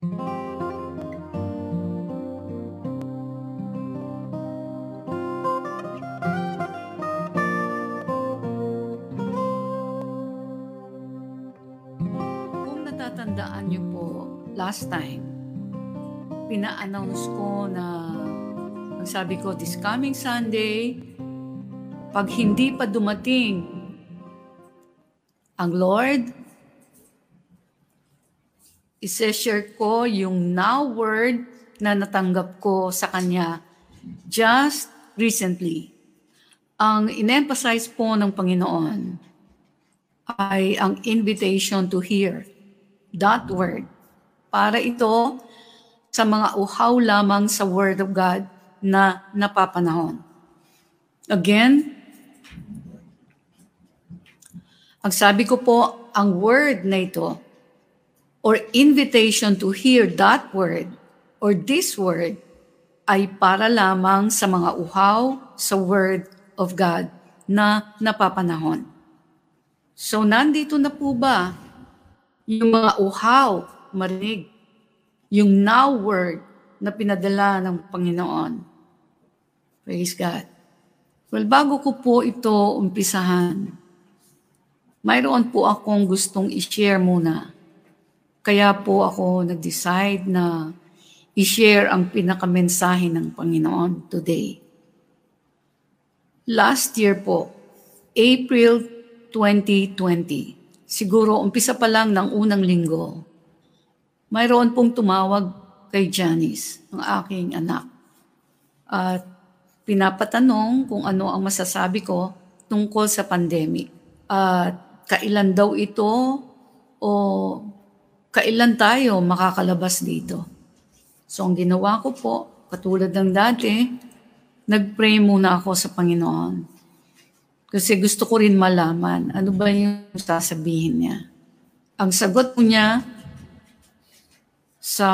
Natatandaan niyo po, last time, pina-announce ko na ang sabi ko, this coming Sunday, pag hindi pa dumating ang Lord, isi-share ko yung now word na natanggap ko sa Kanya just recently. Ang in-emphasize po ng Panginoon ay ang invitation to hear that word. Para ito sa mga uhaw lamang sa Word of God na napapanahon. Again, ang sabi ko po, ang word na ito or invitation to hear that word or this word ay para lamang sa mga uhaw sa Word of God na napapanahon. So nandito na po ba yung mga uhaw marinig, yung now word na pinadala ng Panginoon? Praise God. Well, bago ko po ito umpisahan, mayroon po akong gustong i-share muna. Kaya po ako nag-decide na i-share ang pinakamensahe ng Panginoon today. Last year po, April 2020, siguro umpisa pa lang ng unang linggo, mayroon pong tumawag kay Janice, ang aking anak. At pinapatanong kung ano ang masasabi ko tungkol sa pandemic. At kailan daw ito o kailan tayo makakalabas dito. So ang ginawa ko po, katulad ng dati, nag-pray muna ako sa Panginoon. Kasi gusto ko rin malaman ano ba yung sasabihin niya. Ang sagot po niya sa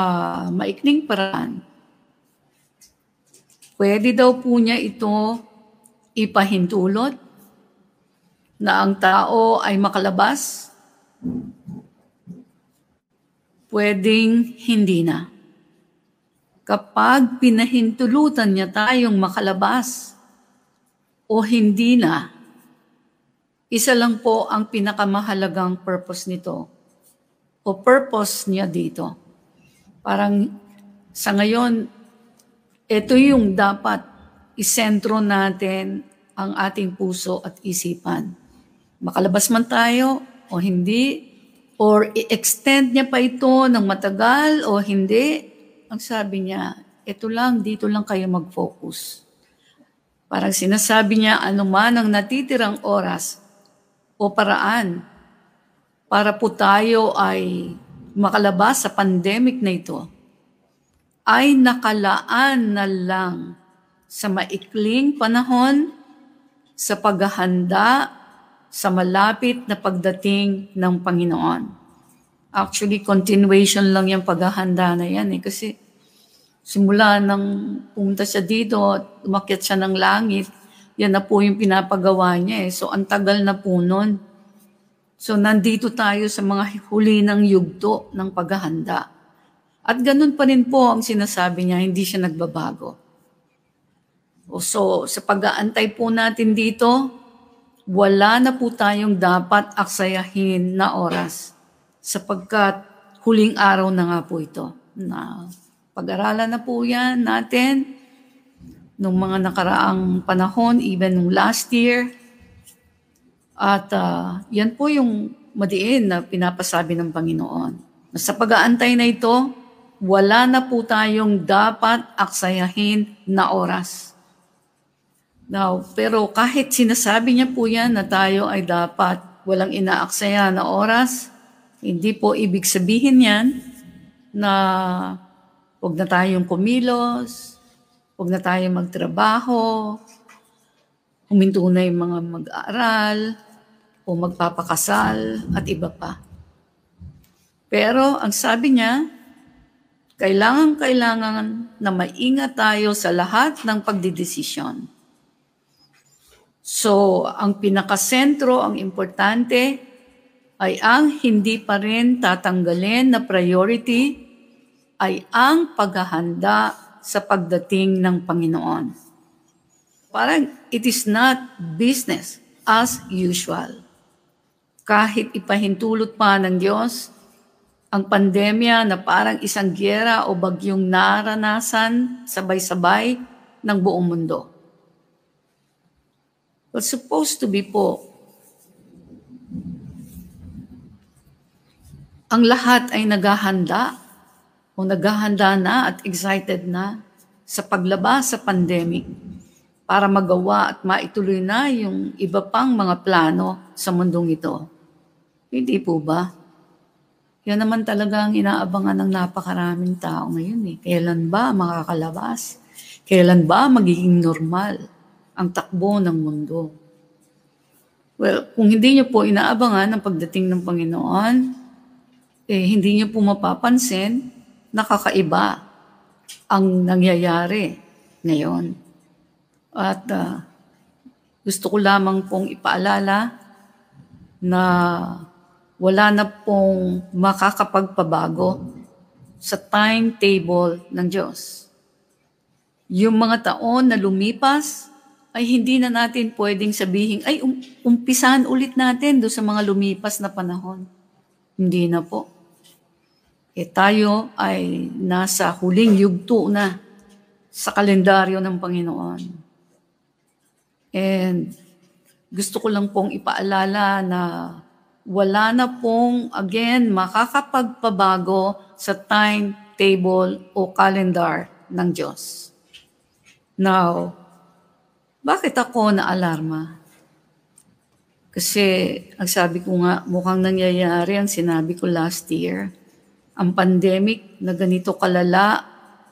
maikling paraan, pwede daw po niya ito ipahintulot na ang tao ay makalabas, pwedeng hindi na. Kapag pinahintulutan niya tayong makalabas o hindi na, isa lang po ang pinakamahalagang purpose nito o purpose niya dito. Parang sa ngayon, ito yung dapat isentro natin ang ating puso at isipan. Makalabas man tayo o hindi, or i-extend niya pa ito ng matagal o hindi, ang sabi niya, ito lang, dito lang kayo mag-focus. Parang sinasabi niya, anuman ang natitirang oras, o paraan para po tayo ay makalabas sa pandemic na ito ay nakalaan na lang sa maikling panahon sa paghahanda sa malapit na pagdating ng Panginoon. Actually, continuation lang yung paghahanda na yan eh. Kasi simula nang pumunta siya dito, umakyat siya ng langit, yan na po yung pinapagawa niya eh. So, ang tagal na po nun. So, nandito tayo sa mga huli ng yugto ng paghahanda. At ganun pa rin po ang sinasabi niya, hindi siya nagbabago. So, sa pag-aantay po natin dito, wala na po tayong dapat aksayahin na oras sapagkat huling araw na nga po ito. Na pag-aralan na po yan natin nung mga nakaraang panahon, even nung last year. At uh, yan po yung madiin na pinapasabi ng Panginoon. Sa pag-aantay na ito, wala na po tayong dapat aksayahin na oras. Now, pero kahit sinasabi niya po yan na tayo ay dapat walang inaaksaya na oras, hindi po ibig sabihin yan na huwag na tayong kumilos, Huwag na tayo magtrabaho, huminto na yung mga mag-aaral, o magpapakasal, at iba pa. Pero ang sabi niya, kailangan-kailangan na maingat tayo sa lahat ng pagdidesisyon. So, ang pinakasentro, ang importante, ay ang hindi pa rin tatanggalin na priority ay ang paghahanda sa pagdating ng Panginoon. Parang it is not business as usual. Kahit ipahintulot pa ng Diyos ang pandemya na parang isang gyera o bagyong naranasan sabay-sabay ng buong mundo. But supposed to be po, ang lahat ay naghahanda o naghahanda na at excited na sa paglabas sa pandemic para magawa at maituloy na yung iba pang mga plano sa mundong ito. Hindi po ba? Yan naman talaga ang inaabangan ng napakaraming tao ngayon eh. Kailan ba makakalabas? Kailan ba magiging normal ang takbo ng mundo? Well, kung hindi niyo po inaabangan ang pagdating ng Panginoon, eh, hindi niyo po mapapansin nakakaiba ang nangyayari ngayon. At uh, gusto ko lamang pong ipaalala na wala na pong makakapagpabago sa timetable ng Diyos. Yung mga taon na lumipas ay hindi na natin pwedeng sabihin, ay um, umpisahan ulit natin do sa mga lumipas na panahon. Hindi na po eh tayo ay nasa huling yugto na sa kalendaryo ng Panginoon. And gusto ko lang pong ipaalala na wala na pong, again, makakapagpabago sa timetable o calendar ng Diyos. Now, bakit ako na-alarma? Kasi, ang sabi ko nga, mukhang nangyayari ang sinabi ko last year ang pandemic na ganito kalala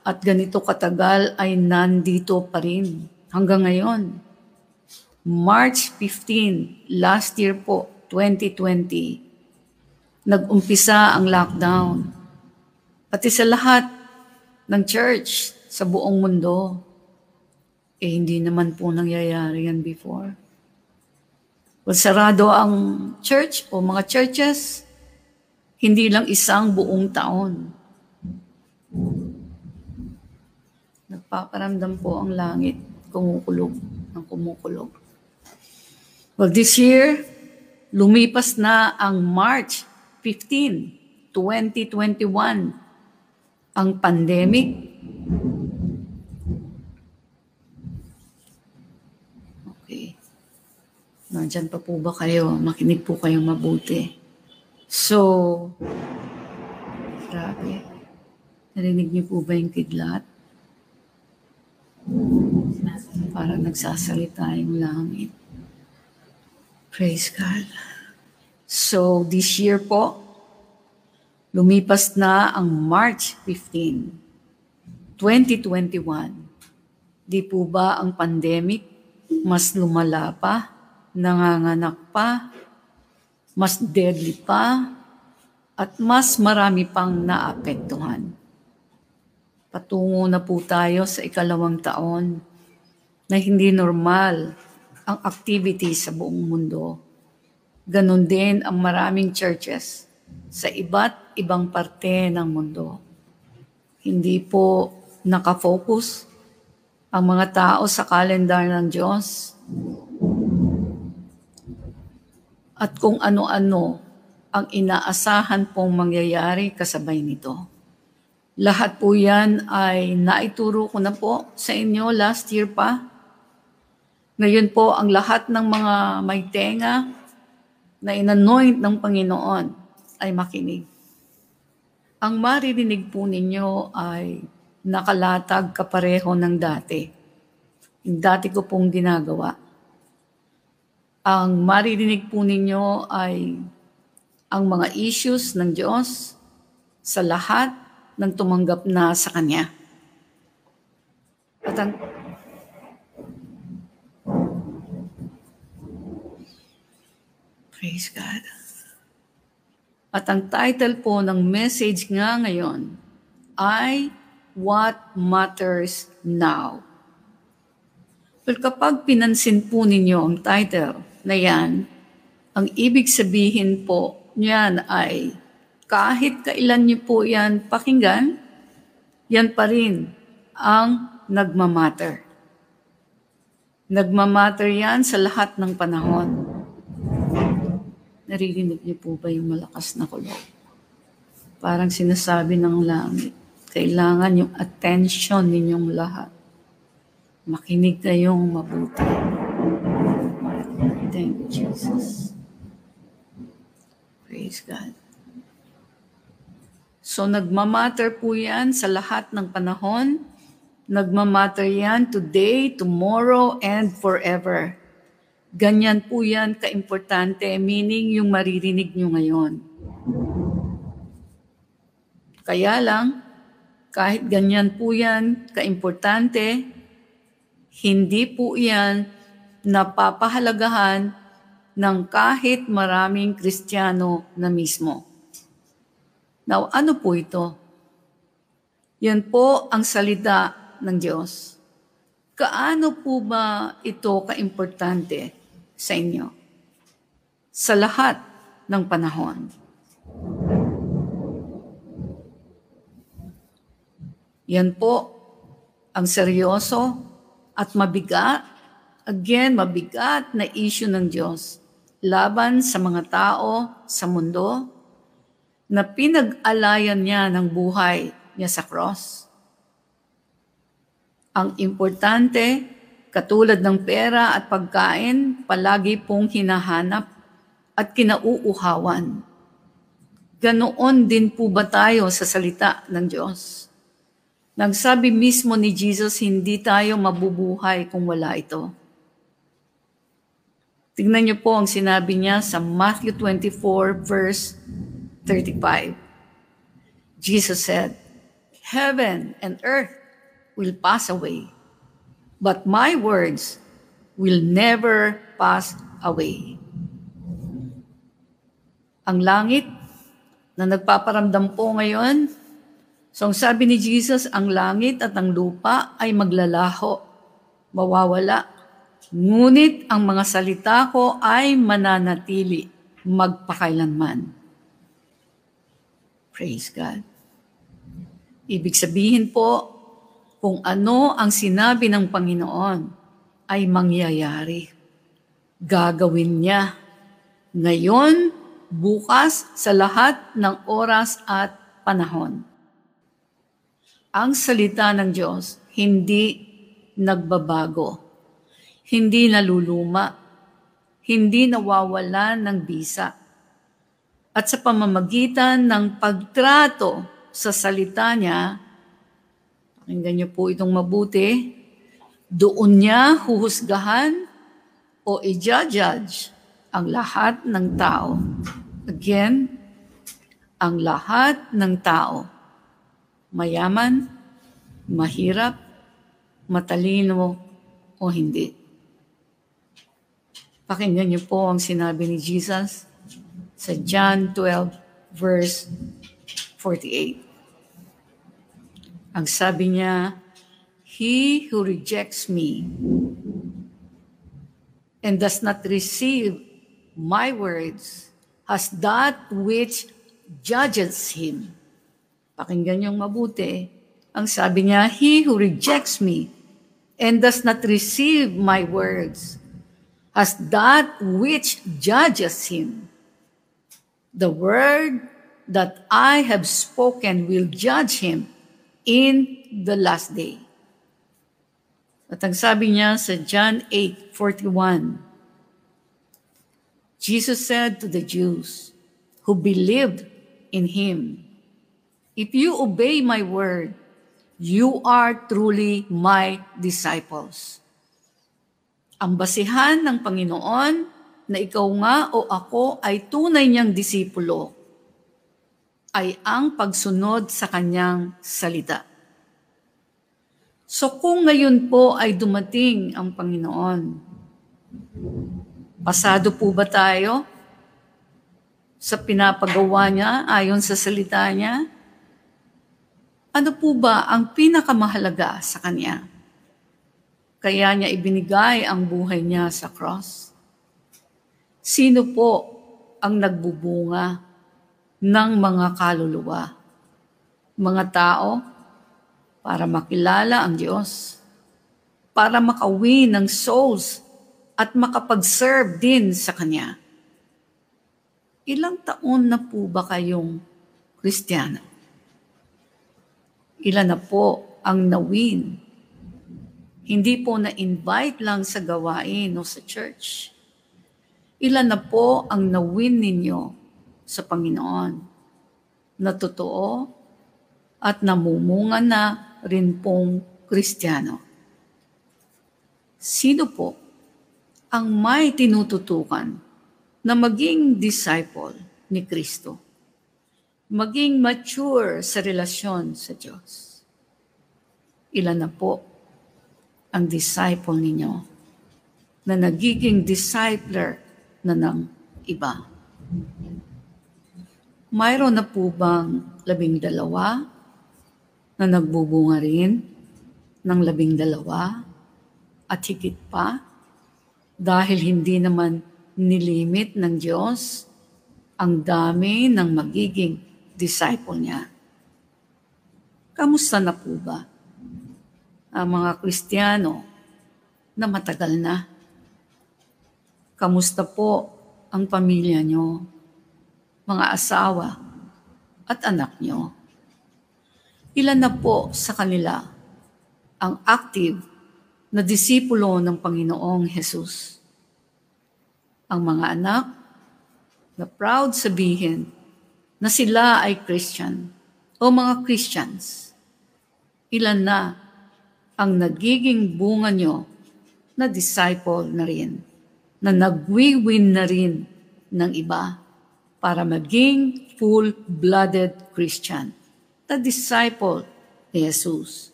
at ganito katagal ay nandito pa rin hanggang ngayon. March 15, last year po, 2020, nag-umpisa ang lockdown. Pati sa lahat ng church sa buong mundo, eh hindi naman po nangyayari yan before. Well, sarado ang church o mga churches, hindi lang isang buong taon. Nagpaparamdam po ang langit, kumukulog, ng kumukulog. Well, this year, lumipas na ang March 15, 2021, ang pandemic. Nandyan pa po ba kayo? Makinig po kayong mabuti. So, grabe. Narinig niyo po ba yung kidlat? Parang nagsasalita yung langit. Praise God. So, this year po, lumipas na ang March 15, 2021. Di po ba ang pandemic mas lumala pa, nanganganak pa, mas deadly pa, at mas marami pang naapektuhan. Patungo na po tayo sa ikalawang taon na hindi normal ang activity sa buong mundo. Ganon din ang maraming churches sa iba't ibang parte ng mundo. Hindi po nakafocus ang mga tao sa kalendar ng Diyos at kung ano-ano ang inaasahan pong mangyayari kasabay nito. Lahat po yan ay naituro ko na po sa inyo last year pa. Ngayon po ang lahat ng mga may tenga na inanoint ng Panginoon ay makinig. Ang maririnig po ninyo ay nakalatag kapareho ng dati. Yung dati ko pong ginagawa ang maririnig po ninyo ay ang mga issues ng Diyos sa lahat ng tumanggap na sa Kanya. At ang Praise God. At ang title po ng message nga ngayon ay What Matters Now. Well, kapag pinansin po ninyo ang title, na yan, ang ibig sabihin po niyan ay kahit kailan niyo po yan pakinggan, yan pa rin ang nagmamatter. Nagmamatter yan sa lahat ng panahon. Naririnig niyo po ba yung malakas na kulog? Parang sinasabi ng langit, kailangan yung attention ninyong lahat. Makinig kayong mabuti. Jesus. Praise God. So nagmamatter po yan sa lahat ng panahon. Nagmamatter yan today, tomorrow, and forever. Ganyan po yan kaimportante, meaning yung maririnig nyo ngayon. Kaya lang, kahit ganyan po yan kaimportante, hindi po yan napapahalagahan ng kahit maraming Kristiyano na mismo. Now, ano po ito? Yan po ang salita ng Diyos. Kaano po ba ito kaimportante sa inyo? Sa lahat ng panahon. Yan po ang seryoso at mabigat, again, mabigat na issue ng Diyos laban sa mga tao sa mundo na pinag-alayan niya ng buhay niya sa cross. Ang importante, katulad ng pera at pagkain, palagi pong hinahanap at kinauuhawan. Ganoon din po ba tayo sa salita ng Diyos? Nagsabi mismo ni Jesus, hindi tayo mabubuhay kung wala ito. Tingnan niyo po ang sinabi niya sa Matthew 24 verse 35. Jesus said, Heaven and earth will pass away, but my words will never pass away. Ang langit na nagpaparamdam po ngayon, so ang sabi ni Jesus, ang langit at ang lupa ay maglalaho, mawawala. Ngunit ang mga salita ko ay mananatili magpakailanman. Praise God. Ibig sabihin po, kung ano ang sinabi ng Panginoon ay mangyayari. Gagawin niya. Ngayon, bukas, sa lahat ng oras at panahon. Ang salita ng Diyos hindi nagbabago, hindi naluluma, hindi nawawala ng bisa at sa pamamagitan ng pagtrato sa salita niya, pakinggan niyo po itong mabuti, doon niya huhusgahan o i-judge ang lahat ng tao. Again, ang lahat ng tao. Mayaman, mahirap, matalino o hindi. Pakinggan niyo po ang sinabi ni Jesus sa John 12 verse 48. Ang sabi niya, He who rejects me and does not receive my words has that which judges him. Pakinggan niyong mabuti. Ang sabi niya, He who rejects me and does not receive my words has that which judges him. The word that I have spoken will judge him in the last day. At ang sabi niya sa John 8:41, Jesus said to the Jews who believed in him, If you obey my word, you are truly my disciples. Ang basihan ng Panginoon na ikaw nga o ako ay tunay niyang disipulo ay ang pagsunod sa kanyang salita. So kung ngayon po ay dumating ang Panginoon, pasado po ba tayo sa pinapagawa niya ayon sa salita niya? Ano po ba ang pinakamahalaga sa kanya? Kaya niya ibinigay ang buhay niya sa cross. Sino po ang nagbubunga ng mga kaluluwa? Mga tao para makilala ang Diyos, para makawin ng souls at makapag-serve din sa Kanya. Ilang taon na po ba kayong Kristiyano? Ilan na po ang nawin? Hindi po na-invite lang sa gawain o sa church. Ilan na po ang nawin ninyo sa Panginoon na totoo at namumunga na rin pong Kristiyano. Sino po ang may tinututukan na maging disciple ni Kristo? Maging mature sa relasyon sa Diyos. Ilan na po ang disciple ninyo na nagiging discipler na ng iba? Mayroon na po bang labing dalawa na nagbubunga rin ng labing dalawa at higit pa dahil hindi naman nilimit ng Diyos ang dami ng magiging disciple niya. Kamusta na po ba ang mga Kristiyano na matagal na? Kamusta po ang pamilya nyo, mga asawa at anak nyo? Ilan na po sa kanila ang active na disipulo ng Panginoong Hesus? Ang mga anak na proud sabihin na sila ay Christian o mga Christians. Ilan na ang nagiging bunga nyo na disciple na rin, na nagwiwin na rin ng iba para maging full-blooded Christian the disciple ni Jesus.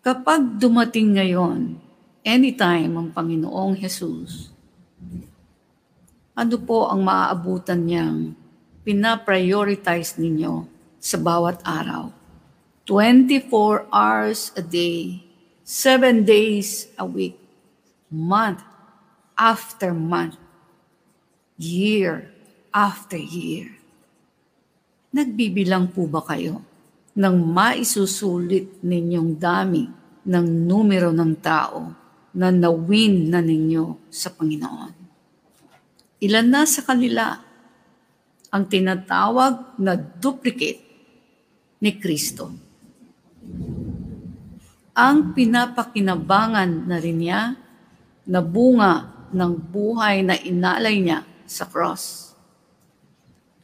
Kapag dumating ngayon, anytime ang Panginoong Jesus, ano po ang maaabutan niyang pinaprioritize ninyo sa bawat araw? 24 hours a day, 7 days a week, month after month, year after year. Nagbibilang po ba kayo ng maisusulit ninyong dami ng numero ng tao na nawin na ninyo sa Panginoon? Ilan na sa kanila ang tinatawag na duplicate ni Kristo? Ang pinapakinabangan na rin niya na bunga ng buhay na inalay niya sa cross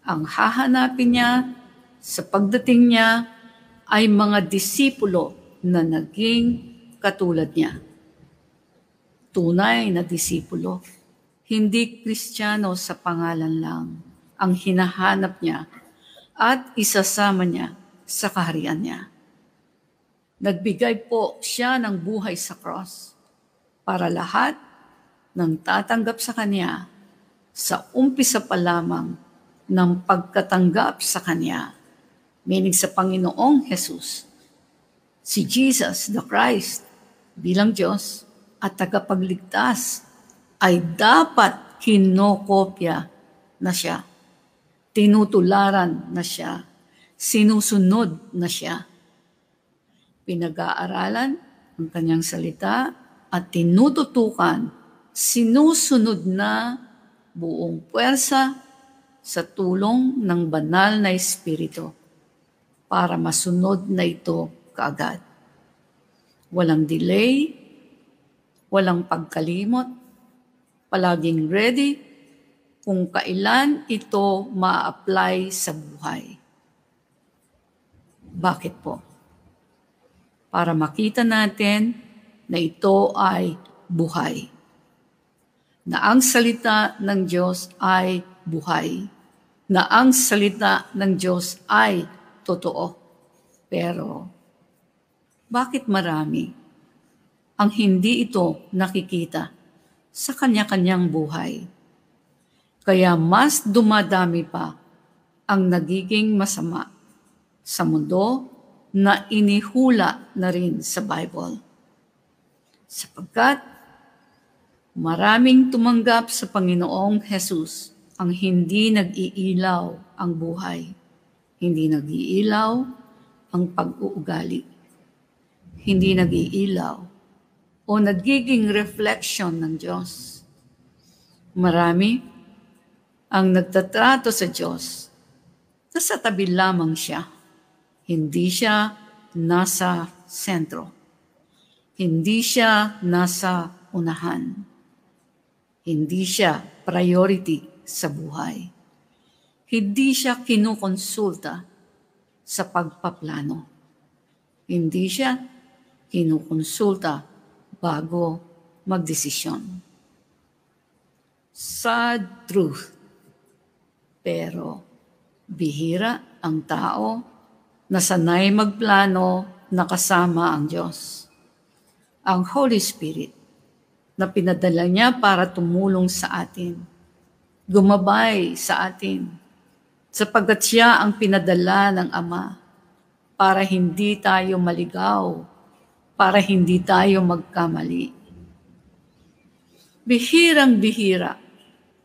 ang hahanapin niya sa pagdating niya ay mga disipulo na naging katulad niya. Tunay na disipulo, hindi kristyano sa pangalan lang ang hinahanap niya at isasama niya sa kaharian niya. Nagbigay po siya ng buhay sa cross para lahat ng tatanggap sa Kanya sa umpisa pa lamang ng pagkatanggap sa Kanya, meaning sa Panginoong Jesus, si Jesus the Christ bilang Diyos at tagapagligtas ay dapat kinokopya na siya, tinutularan na siya, sinusunod na siya. Pinag-aaralan ang kanyang salita at tinututukan, sinusunod na buong puwersa sa tulong ng banal na Espiritu para masunod na ito kaagad. Walang delay, walang pagkalimot, palaging ready kung kailan ito ma-apply sa buhay. Bakit po? Para makita natin na ito ay buhay. Na ang salita ng Diyos ay buhay na ang salita ng Diyos ay totoo. Pero, bakit marami ang hindi ito nakikita sa kanya-kanyang buhay? Kaya mas dumadami pa ang nagiging masama sa mundo na inihula na rin sa Bible. Sapagkat maraming tumanggap sa Panginoong Jesus ang hindi nag-iilaw ang buhay. Hindi nag-iilaw ang pag-uugali. hindi nag-iilaw o nagiging reflection ng Diyos. Marami ang nagtatrato sa Diyos na sa tabi lamang siya. Hindi siya nasa sentro. Hindi siya nasa unahan. Hindi siya priority sa buhay. Hindi siya kinukonsulta sa pagpaplano. Hindi siya kinukonsulta bago magdesisyon. Sad truth. Pero bihira ang tao na sanay magplano na kasama ang Diyos. Ang Holy Spirit na pinadala niya para tumulong sa atin, gumabay sa atin, sapagkat siya ang pinadala ng Ama para hindi tayo maligaw, para hindi tayo magkamali. Bihirang bihira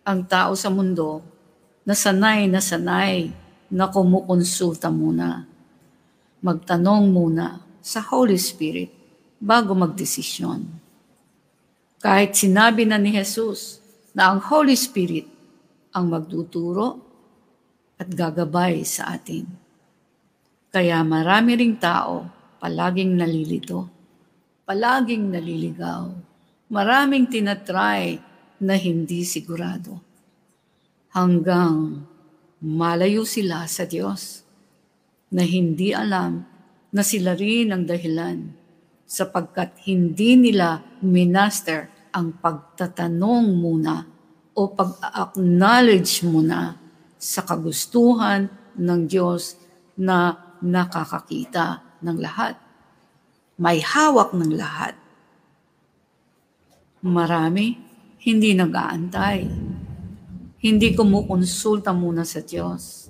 ang tao sa mundo na sanay na sanay na kumukonsulta muna. Magtanong muna sa Holy Spirit bago magdesisyon. Kahit sinabi na ni Jesus na ang Holy Spirit ang magduturo at gagabay sa atin. Kaya marami ring tao palaging nalilito, palaging naliligaw, maraming tinatry na hindi sigurado. Hanggang malayo sila sa Diyos na hindi alam na sila rin ang dahilan sapagkat hindi nila minaster ang pagtatanong muna o pag-acknowledge muna sa kagustuhan ng Diyos na nakakakita ng lahat. May hawak ng lahat. Marami hindi nag-aantay. Hindi kumukonsulta muna sa Diyos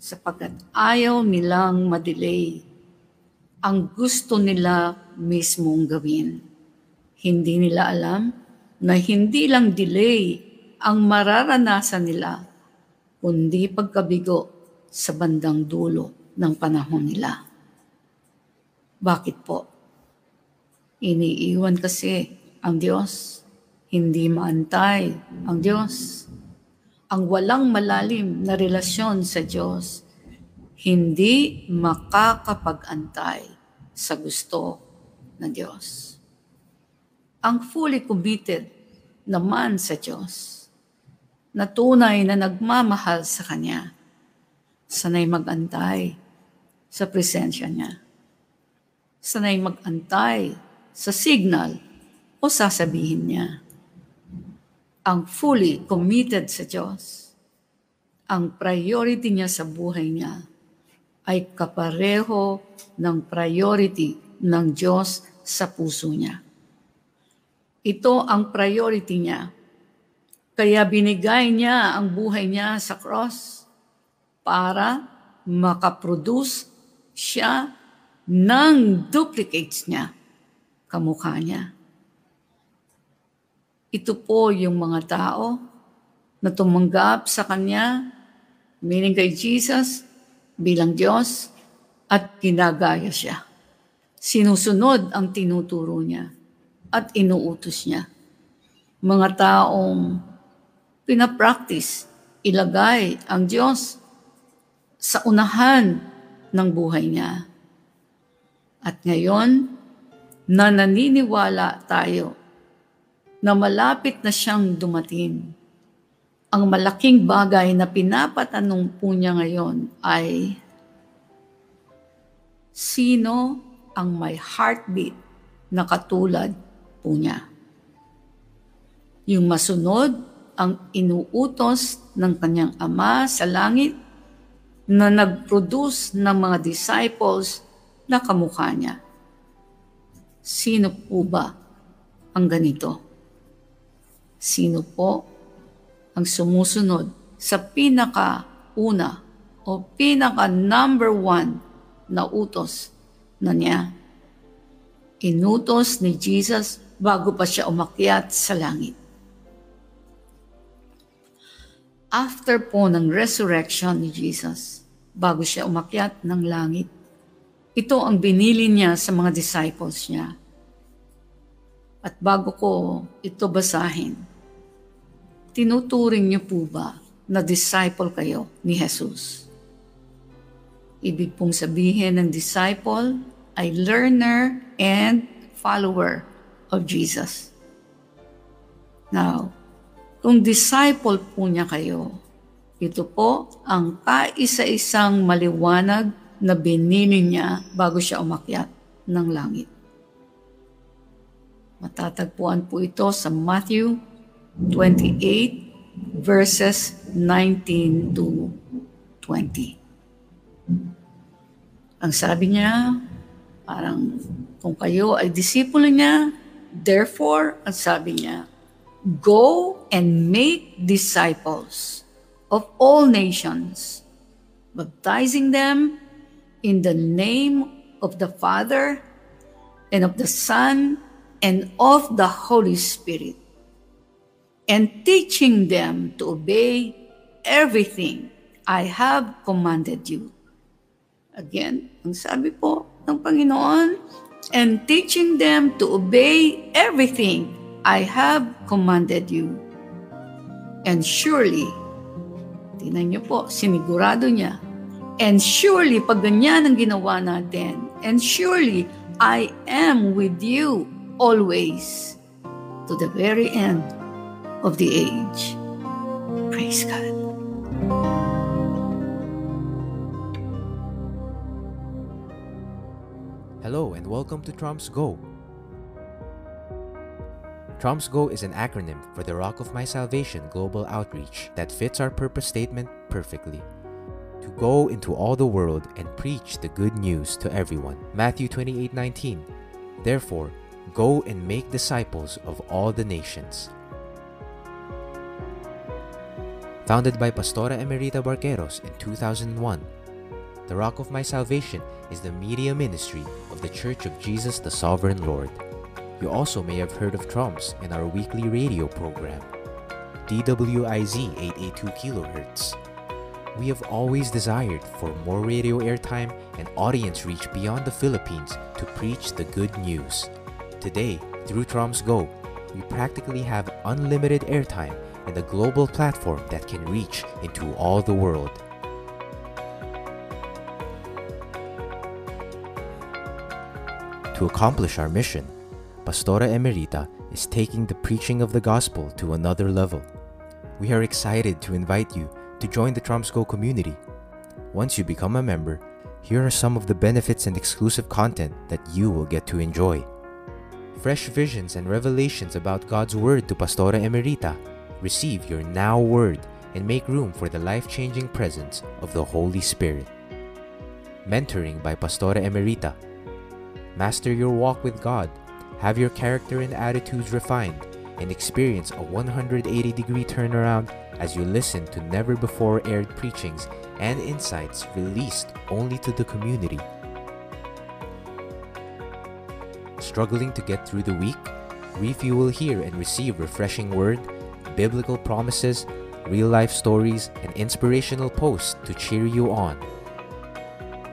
sapagkat ayaw nilang madelay ang gusto nila mismong gawin. Hindi nila alam na hindi lang delay ang mararanasan nila, kundi pagkabigo sa bandang dulo ng panahon nila. Bakit po? Iniiwan kasi ang Diyos. Hindi maantay ang Diyos. Ang walang malalim na relasyon sa Diyos hindi makakapag-antay sa gusto ng Diyos. Ang fully committed naman sa Diyos, na tunay na nagmamahal sa Kanya, sanay mag-antay sa presensya niya. Sanay mag-antay sa signal o sasabihin niya. Ang fully committed sa Diyos, ang priority niya sa buhay niya ay kapareho ng priority ng Diyos sa puso niya. Ito ang priority niya. Kaya binigay niya ang buhay niya sa cross para makaproduce siya ng duplicates niya, kamukha niya. Ito po yung mga tao na tumanggap sa Kanya, meaning kay Jesus, bilang Diyos at ginagaya siya. Sinusunod ang tinuturo niya at inuutos niya. Mga taong pinapractice, ilagay ang Diyos sa unahan ng buhay niya. At ngayon, na naniniwala tayo na malapit na siyang dumating ang malaking bagay na pinapatanong po niya ngayon ay, sino ang may heartbeat na katulad po niya? Yung masunod ang inuutos ng kanyang ama sa langit na nag-produce ng mga disciples na kamukha niya. Sino po ba ang ganito? Sino po ang sumusunod sa pinaka-una o pinaka-number one na utos na niya. Inutos ni Jesus bago pa siya umakyat sa langit. After po ng resurrection ni Jesus, bago siya umakyat ng langit, Ito ang binili niya sa mga disciples niya. At bago ko ito basahin, tinuturing niyo po ba na disciple kayo ni Jesus? Ibig pong sabihin ng disciple ay learner and follower of Jesus. Now, kung disciple po niya kayo, ito po ang kaisa-isang maliwanag na binili niya bago siya umakyat ng langit. Matatagpuan po ito sa Matthew 28 verses 19 to 20. Ang sabi niya, parang kung kayo ay disipulo niya, therefore, ang sabi niya, go and make disciples of all nations, baptizing them in the name of the Father and of the Son and of the Holy Spirit, and teaching them to obey everything I have commanded you. Again, ang sabi po ng Panginoon, and teaching them to obey everything I have commanded you. And surely, tinan niyo po, sinigurado niya, And surely, pag ganyan ang ginawa natin, and surely, I am with you always to the very end of the age. Praise God. Hello and welcome to Trumps Go. Trumps Go is an acronym for the Rock of My Salvation Global Outreach that fits our purpose statement perfectly to go into all the world and preach the good news to everyone. Matthew 28:19. Therefore, go and make disciples of all the nations. Founded by Pastora Emerita Barqueros in 2001, The Rock of My Salvation is the media ministry of the Church of Jesus the Sovereign Lord. You also may have heard of Trumps in our weekly radio program, DWIZ 882 kHz. We have always desired for more radio airtime and audience reach beyond the Philippines to preach the good news. Today, through Troms Go, we practically have unlimited airtime and a global platform that can reach into all the world. To accomplish our mission, Pastora Emerita is taking the preaching of the gospel to another level. We are excited to invite you to join the Tromsco community. Once you become a member, here are some of the benefits and exclusive content that you will get to enjoy. Fresh visions and revelations about God's Word to Pastora Emerita. Receive your now word and make room for the life changing presence of the Holy Spirit. Mentoring by Pastora Emerita. Master your walk with God, have your character and attitudes refined, and experience a 180 degree turnaround as you listen to never before aired preachings and insights released only to the community. Struggling to get through the week? Refuel here and receive refreshing word, biblical promises, real life stories, and inspirational posts to cheer you on.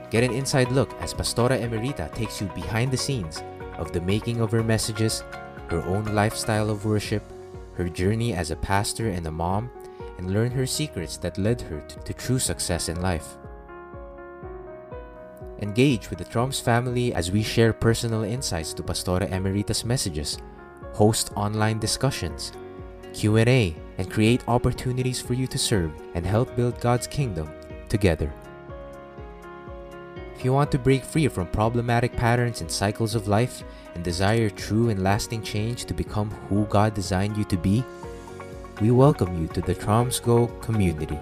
Get an inside look as Pastora Emerita takes you behind the scenes of the making of her messages, her own lifestyle of worship, her journey as a pastor and a mom, and learn her secrets that led her to, to true success in life. Engage with the Troms family as we share personal insights to Pastora Emerita's messages, host online discussions, Q&A, and create opportunities for you to serve and help build God's kingdom together. If you want to break free from problematic patterns and cycles of life and desire true and lasting change to become who God designed you to be, we welcome you to the Tromsgo community.